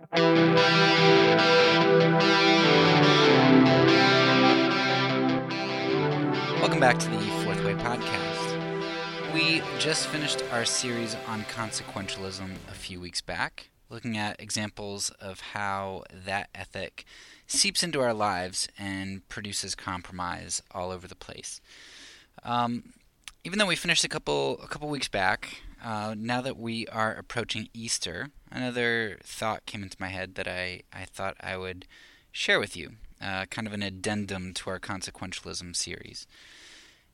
Welcome back to the Fourth Way Podcast. We just finished our series on consequentialism a few weeks back, looking at examples of how that ethic seeps into our lives and produces compromise all over the place. Um, even though we finished a couple a couple weeks back, uh, now that we are approaching Easter, another thought came into my head that I, I thought I would share with you, uh, kind of an addendum to our consequentialism series.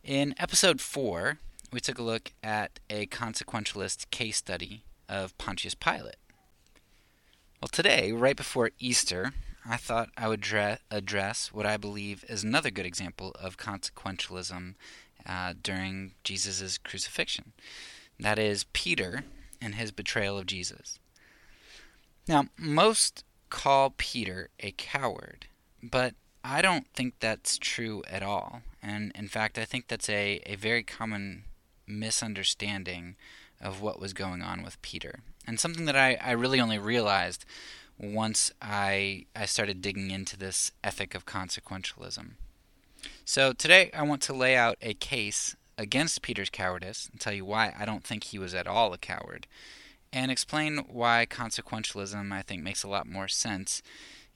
In episode 4, we took a look at a consequentialist case study of Pontius Pilate. Well, today, right before Easter, I thought I would dre- address what I believe is another good example of consequentialism uh, during Jesus' crucifixion. That is Peter and his betrayal of Jesus. Now, most call Peter a coward, but I don't think that's true at all. And in fact, I think that's a, a very common misunderstanding of what was going on with Peter. And something that I, I really only realized once I, I started digging into this ethic of consequentialism. So today I want to lay out a case against Peter's cowardice and tell you why I don't think he was at all a coward, and explain why consequentialism I think makes a lot more sense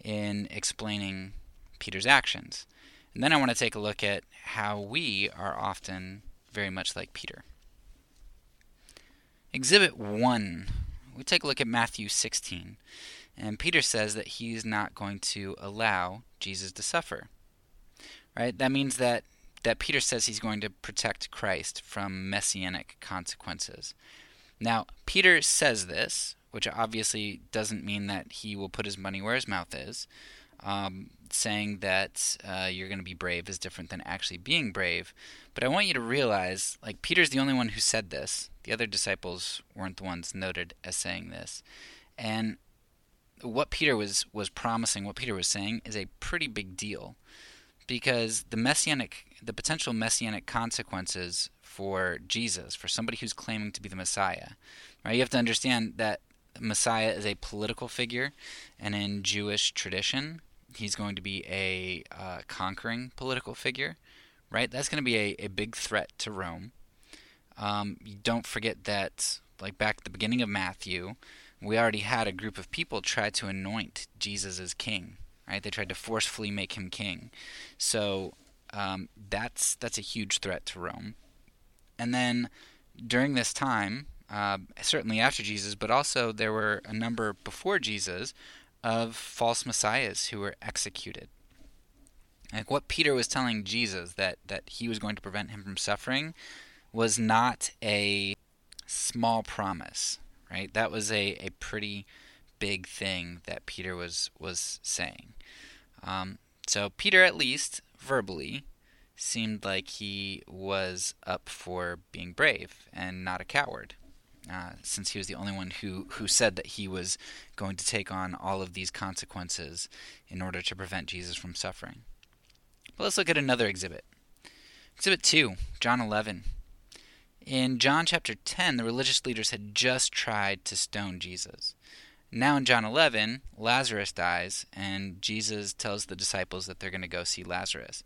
in explaining Peter's actions. And then I want to take a look at how we are often very much like Peter. Exhibit 1. We take a look at Matthew 16. And Peter says that he's not going to allow Jesus to suffer. Right? That means that that Peter says he's going to protect Christ from messianic consequences. Now, Peter says this, which obviously doesn't mean that he will put his money where his mouth is. Um, saying that uh, you're going to be brave is different than actually being brave. But I want you to realize, like, Peter's the only one who said this. The other disciples weren't the ones noted as saying this. And what Peter was, was promising, what Peter was saying, is a pretty big deal. Because the messianic, the potential messianic consequences for Jesus, for somebody who's claiming to be the Messiah, right? You have to understand that Messiah is a political figure, and in Jewish tradition, he's going to be a uh, conquering political figure, right? That's going to be a, a big threat to Rome. Um, don't forget that, like back at the beginning of Matthew, we already had a group of people try to anoint Jesus as king, right? They tried to forcefully make him king. So um, that's that's a huge threat to Rome. And then during this time, uh, certainly after Jesus, but also there were a number before Jesus of false messiahs who were executed. Like what Peter was telling Jesus that, that he was going to prevent him from suffering was not a small promise, right? That was a, a pretty big thing that Peter was was saying. Um, so Peter, at least verbally, seemed like he was up for being brave and not a coward. Uh, since he was the only one who, who said that he was going to take on all of these consequences in order to prevent Jesus from suffering. But let's look at another exhibit. Exhibit 2, John 11. In John chapter 10, the religious leaders had just tried to stone Jesus. Now in John 11, Lazarus dies, and Jesus tells the disciples that they're going to go see Lazarus.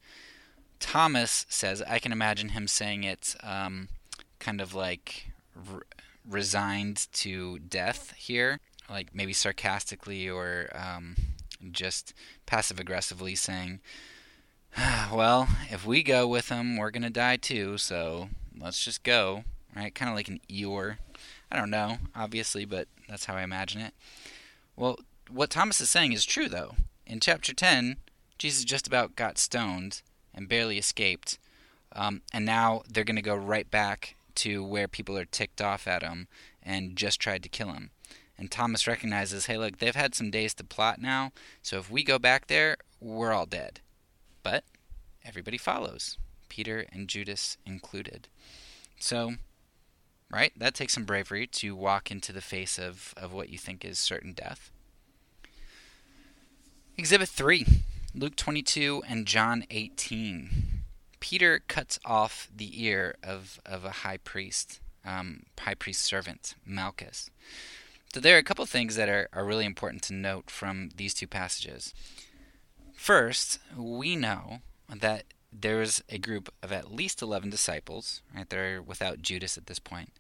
Thomas says, I can imagine him saying it um, kind of like resigned to death here, like maybe sarcastically or um, just passive aggressively saying, well, if we go with him, we're going to die too, so let's just go. Right? Kind of like an Eeyore. I don't know, obviously, but that's how I imagine it. Well, what Thomas is saying is true, though. In chapter 10, Jesus just about got stoned and barely escaped. Um, and now they're going to go right back to where people are ticked off at him and just tried to kill him. And Thomas recognizes, hey, look, they've had some days to plot now, so if we go back there, we're all dead. But everybody follows, Peter and Judas included. So, right, that takes some bravery to walk into the face of, of what you think is certain death. Exhibit 3 Luke 22 and John 18. Peter cuts off the ear of, of a high priest, um, high priest servant, Malchus. So there are a couple things that are, are really important to note from these two passages. First, we know that there's a group of at least 11 disciples, right? They're without Judas at this point.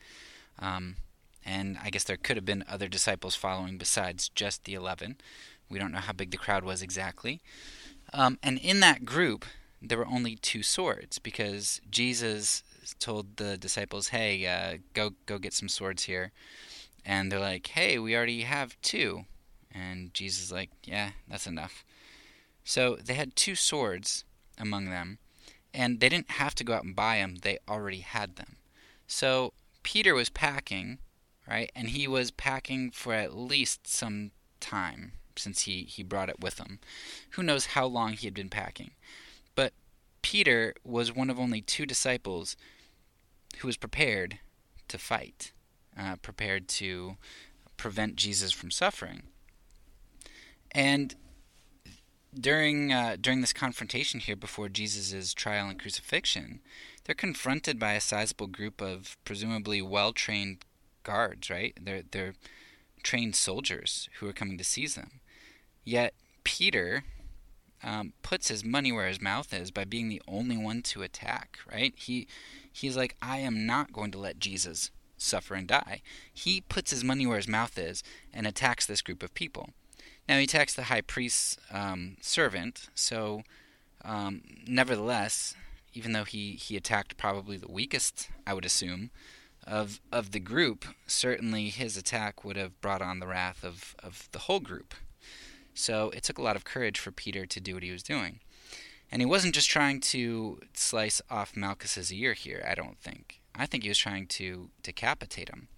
Um, and I guess there could have been other disciples following besides just the 11. We don't know how big the crowd was exactly. Um, and in that group, there were only two swords because Jesus told the disciples, "Hey, uh, go go get some swords here," and they're like, "Hey, we already have two. and Jesus is like, "Yeah, that's enough." So they had two swords among them, and they didn't have to go out and buy them; they already had them. So Peter was packing, right, and he was packing for at least some time since he he brought it with him. Who knows how long he had been packing? But Peter was one of only two disciples who was prepared to fight, uh, prepared to prevent Jesus from suffering. And during uh, during this confrontation here before Jesus' trial and crucifixion, they're confronted by a sizable group of presumably well trained guards, right? They're they're trained soldiers who are coming to seize them. Yet Peter um, puts his money where his mouth is by being the only one to attack, right? He he's like, I am not going to let Jesus suffer and die. He puts his money where his mouth is and attacks this group of people. Now he attacks the high priest's um, servant, so um, nevertheless, even though he, he attacked probably the weakest, I would assume, of of the group, certainly his attack would have brought on the wrath of, of the whole group. So it took a lot of courage for Peter to do what he was doing. And he wasn't just trying to slice off Malchus's ear here, I don't think. I think he was trying to decapitate him.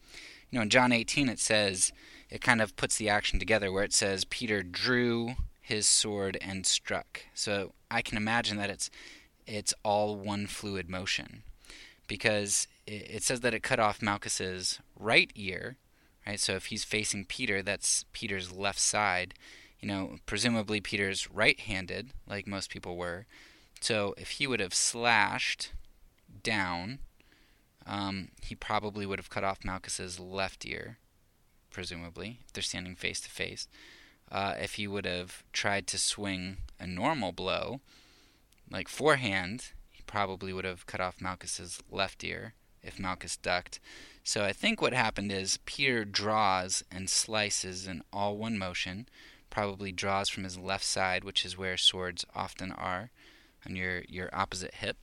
You know, in John 18 it says, it kind of puts the action together where it says Peter drew his sword and struck. So I can imagine that it's it's all one fluid motion because it, says that it cut off Malchus's right ear, right? So if he's facing Peter, that's Peter's left side you know, presumably Peter's right handed, like most people were. So if he would have slashed down, um, he probably would have cut off Malchus's left ear, presumably, if they're standing face to face. Uh, if he would have tried to swing a normal blow, like forehand, he probably would have cut off Malchus's left ear if Malchus ducked. So I think what happened is Peter draws and slices in all one motion probably draws from his left side, which is where swords often are, on your, your opposite hip.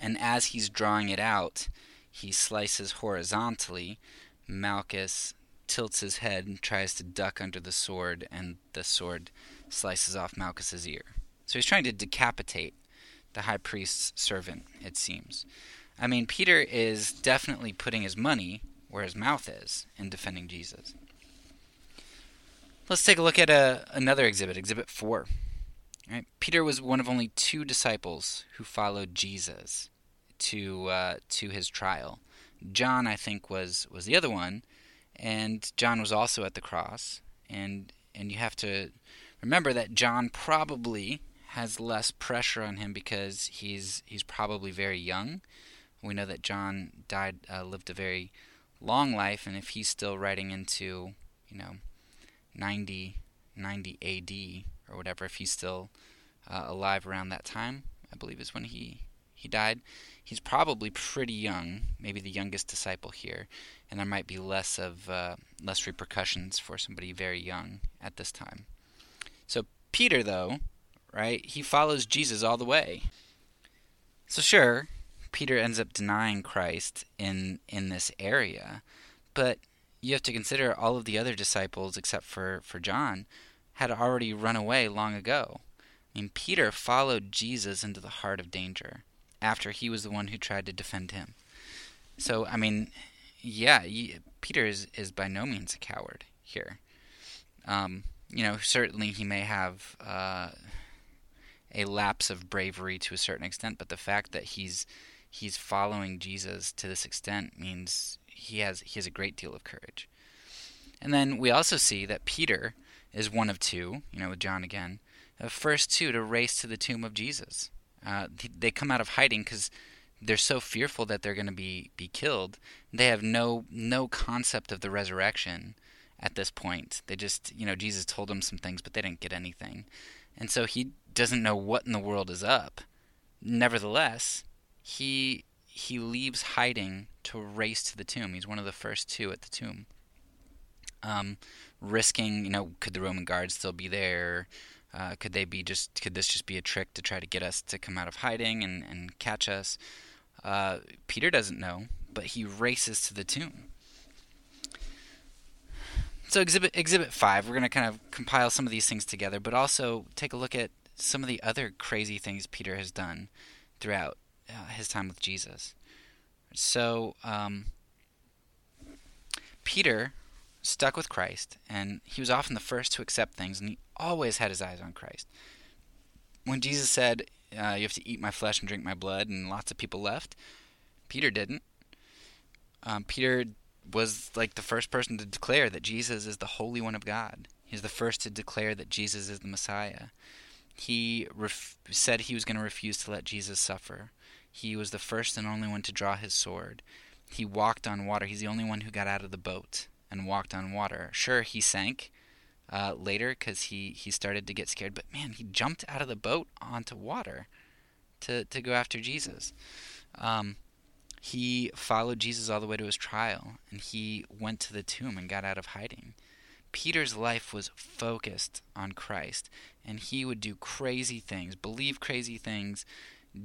And as he's drawing it out, he slices horizontally. Malchus tilts his head and tries to duck under the sword, and the sword slices off Malchus's ear. So he's trying to decapitate the high priest's servant, it seems. I mean, Peter is definitely putting his money where his mouth is in defending Jesus. Let's take a look at a, uh, another exhibit, Exhibit 4. Right? Peter was one of only two disciples who followed Jesus to uh, to his trial. John, I think, was was the other one, and John was also at the cross. And and you have to remember that John probably has less pressure on him because he's he's probably very young. We know that John died uh, lived a very long life, and if he's still writing into you know 90, 90 AD or whatever, if he's still uh, alive around that time, I believe is when he he died. He's probably pretty young, maybe the youngest disciple here, and there might be less of uh, less repercussions for somebody very young at this time. So Peter, though, right, he follows Jesus all the way. So sure, Peter ends up denying Christ in in this area, but you have to consider all of the other disciples, except for, for John, had already run away long ago. I mean, Peter followed Jesus into the heart of danger after he was the one who tried to defend him. So, I mean, yeah, Peter is, is by no means a coward here. Um, you know, certainly he may have uh, a lapse of bravery to a certain extent, but the fact that he's he's following Jesus to this extent means he has he has a great deal of courage. And then we also see that Peter is one of two, you know, with John again, the first two to race to the tomb of Jesus. Uh, they come out of hiding because they're so fearful that they're going to be, be killed. They have no no concept of the resurrection at this point. They just, you know, Jesus told them some things, but they didn't get anything. And so he doesn't know what in the world is up. Nevertheless, he he leaves hiding to race to the tomb. He's one of the first two at the tomb. Um, risking, you know, could the Roman guards still be there? Uh, could they be just? Could this just be a trick to try to get us to come out of hiding and, and catch us? Uh, Peter doesn't know, but he races to the tomb. So exhibit exhibit five, we're going to kind of compile some of these things together, but also take a look at some of the other crazy things Peter has done throughout uh, his time with Jesus. So um, Peter stuck with Christ, and he was often the first to accept things, and he always had his eyes on Christ. When Jesus said, uh, "You have to eat my flesh and drink my blood," and lots of people left, Peter didn't. Um, Peter was like the first person to declare that Jesus is the Holy One of God. He's the first to declare that Jesus is the Messiah. He ref- said he was going to refuse to let Jesus suffer. He was the first and only one to draw his sword. He walked on water. He's the only one who got out of the boat and walked on water. Sure, he sank uh, later because he, he started to get scared, but man, he jumped out of the boat onto water to, to go after Jesus. Um, he followed Jesus all the way to his trial, and he went to the tomb and got out of hiding. Peter's life was focused on Christ, and he would do crazy things, believe crazy things,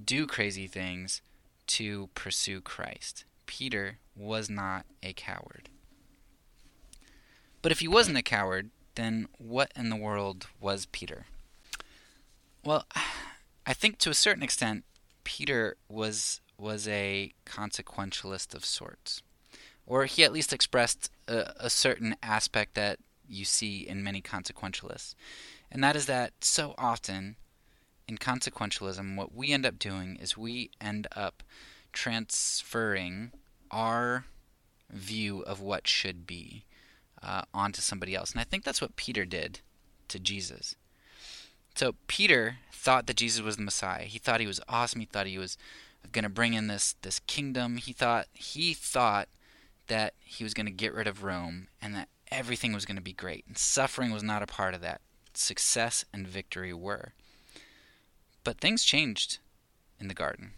do crazy things to pursue Christ. Peter was not a coward. But if he wasn't a coward, then what in the world was Peter? Well, I think to a certain extent, Peter was was a consequentialist of sorts. Or he at least expressed a, a certain aspect that you see in many consequentialists. And that is that so often in consequentialism, what we end up doing is we end up transferring our view of what should be uh, onto somebody else. And I think that's what Peter did to Jesus. So Peter thought that Jesus was the Messiah. He thought he was awesome. He thought he was going to bring in this this kingdom. He thought he thought that he was going to get rid of Rome and that everything was going to be great. And suffering was not a part of that. Success and victory were. But things changed in the garden.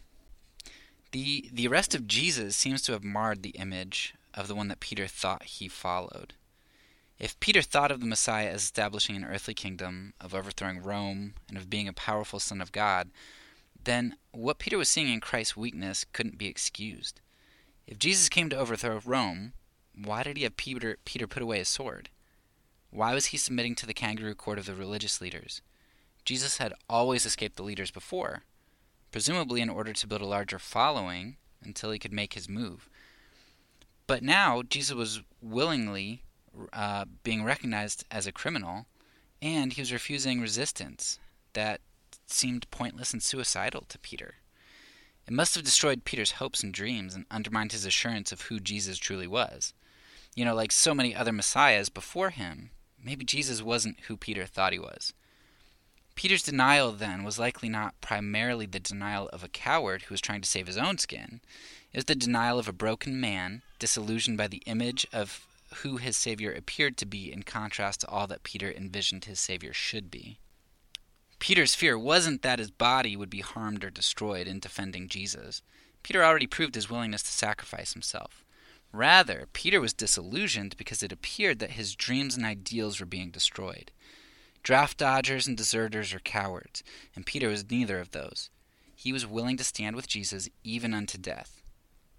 The the arrest of Jesus seems to have marred the image of the one that Peter thought he followed. If Peter thought of the Messiah as establishing an earthly kingdom, of overthrowing Rome, and of being a powerful Son of God, then what Peter was seeing in Christ's weakness couldn't be excused. If Jesus came to overthrow Rome, why did he have Peter, Peter put away his sword? Why was he submitting to the kangaroo court of the religious leaders? Jesus had always escaped the leaders before, presumably in order to build a larger following until he could make his move. But now Jesus was willingly uh, being recognized as a criminal, and he was refusing resistance that seemed pointless and suicidal to Peter. It must have destroyed Peter's hopes and dreams and undermined his assurance of who Jesus truly was. You know, like so many other messiahs before him, maybe Jesus wasn't who Peter thought he was. Peter's denial then was likely not primarily the denial of a coward who was trying to save his own skin. It was the denial of a broken man, disillusioned by the image of who his Savior appeared to be in contrast to all that Peter envisioned his Savior should be. Peter's fear wasn't that his body would be harmed or destroyed in defending Jesus. Peter already proved his willingness to sacrifice himself. Rather, Peter was disillusioned because it appeared that his dreams and ideals were being destroyed. Draft dodgers and deserters are cowards, and Peter was neither of those. He was willing to stand with Jesus even unto death.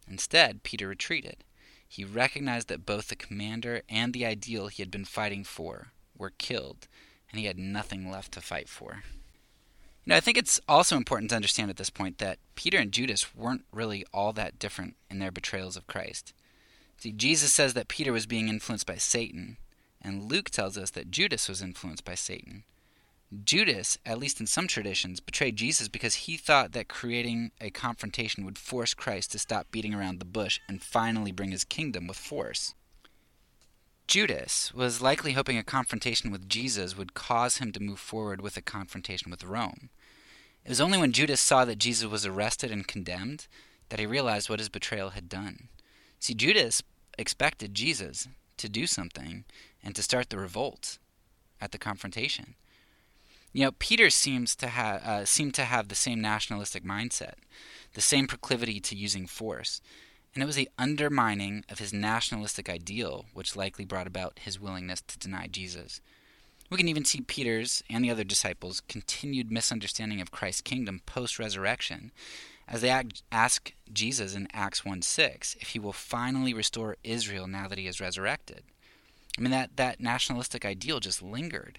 Instead, Peter retreated. He recognized that both the commander and the ideal he had been fighting for were killed, and he had nothing left to fight for. You know, I think it's also important to understand at this point that Peter and Judas weren't really all that different in their betrayals of Christ. See, Jesus says that Peter was being influenced by Satan, and Luke tells us that Judas was influenced by Satan. Judas, at least in some traditions, betrayed Jesus because he thought that creating a confrontation would force Christ to stop beating around the bush and finally bring his kingdom with force. Judas was likely hoping a confrontation with Jesus would cause him to move forward with a confrontation with Rome. It was only when Judas saw that Jesus was arrested and condemned that he realized what his betrayal had done. See, Judas expected Jesus to do something, and to start the revolt at the confrontation. You know, Peter seems to have uh, seemed to have the same nationalistic mindset, the same proclivity to using force, and it was the undermining of his nationalistic ideal which likely brought about his willingness to deny Jesus. We can even see Peter's and the other disciples' continued misunderstanding of Christ's kingdom post resurrection as they ask Jesus in Acts 1 6 if he will finally restore Israel now that he is resurrected. I mean, that, that nationalistic ideal just lingered.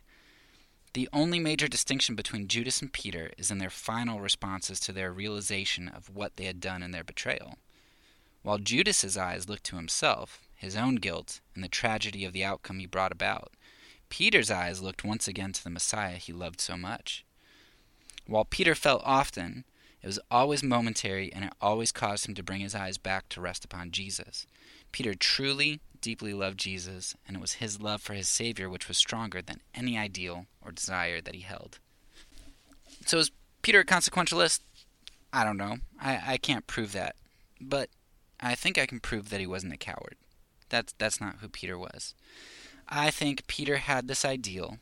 The only major distinction between Judas and Peter is in their final responses to their realization of what they had done in their betrayal. While Judas's eyes looked to himself, his own guilt, and the tragedy of the outcome he brought about, Peter's eyes looked once again to the Messiah he loved so much. While Peter felt often, it was always momentary and it always caused him to bring his eyes back to rest upon Jesus. Peter truly, deeply loved Jesus, and it was his love for his Savior which was stronger than any ideal or desire that he held. So is Peter a consequentialist? I don't know. I, I can't prove that. But I think I can prove that he wasn't a coward. That's that's not who Peter was. I think Peter had this ideal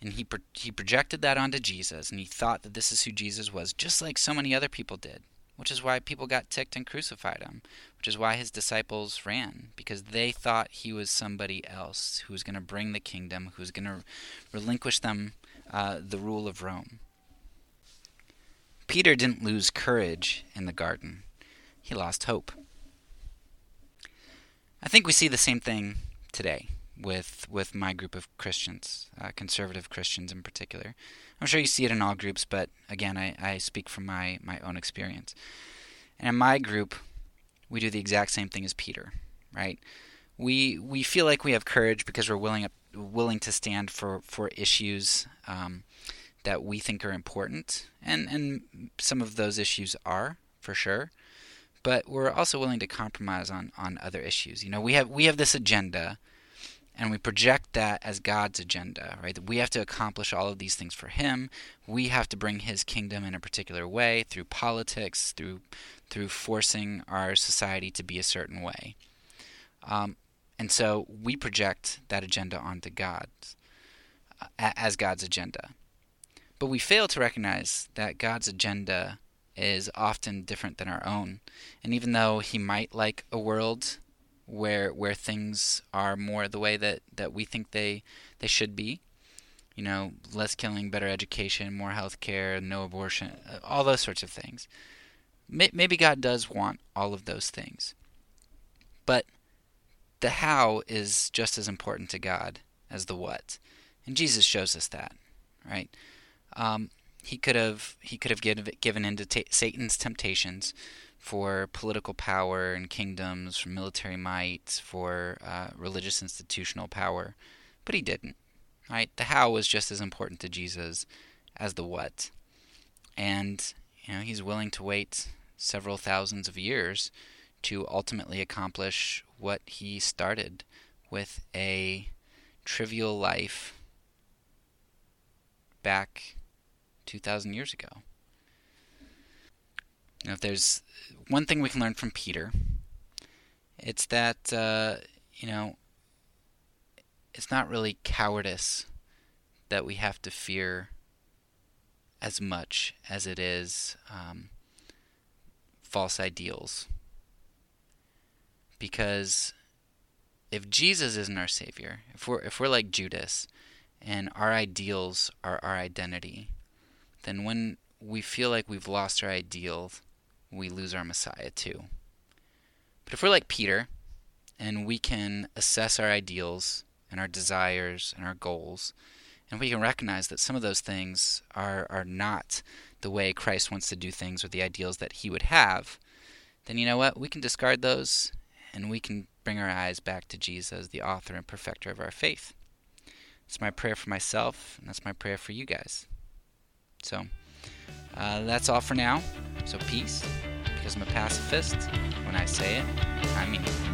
and he pro- he projected that onto Jesus and he thought that this is who Jesus was just like so many other people did which is why people got ticked and crucified him, which is why his disciples ran, because they thought he was somebody else who was going to bring the kingdom, who was going to relinquish them uh, the rule of Rome. Peter didn't lose courage in the garden, he lost hope. I think we see the same thing today with with my group of Christians, uh, conservative Christians in particular. I'm sure you see it in all groups, but again, I, I speak from my, my own experience. And in my group, we do the exact same thing as Peter, right? We we feel like we have courage because we're willing willing to stand for for issues um, that we think are important, and and some of those issues are for sure. But we're also willing to compromise on on other issues. You know, we have we have this agenda and we project that as God's agenda, right? That we have to accomplish all of these things for Him. We have to bring His kingdom in a particular way through politics, through through forcing our society to be a certain way. Um, and so we project that agenda onto God uh, as God's agenda. But we fail to recognize that God's agenda is often different than our own. And even though He might like a world where where things are more the way that, that we think they they should be. You know, less killing, better education, more health care, no abortion, uh, all those sorts of things. Maybe God does want all of those things. But the how is just as important to God as the what. And Jesus shows us that, right? Um, he could have he could have given given into Satan's temptations for political power and kingdoms, for military might, for uh, religious institutional power, but he didn't. Right? The how was just as important to Jesus as the what, and you know he's willing to wait several thousands of years to ultimately accomplish what he started with a trivial life back 2,000 years ago. Now, if there's one thing we can learn from Peter, it's that, uh, you know, it's not really cowardice that we have to fear as much as it is um, false ideals. Because if Jesus isn't our Savior, if we're, if we're like Judas and our ideals are our identity, then when we feel like we've lost our ideals we lose our Messiah too. But if we're like Peter, and we can assess our ideals and our desires and our goals, and we can recognize that some of those things are, are not the way Christ wants to do things or the ideals that he would have, then you know what? We can discard those and we can bring our eyes back to Jesus, the author and perfecter of our faith. It's my prayer for myself, and that's my prayer for you guys. So, uh, that's all for now. So peace, because I'm a pacifist. When I say it, I mean it.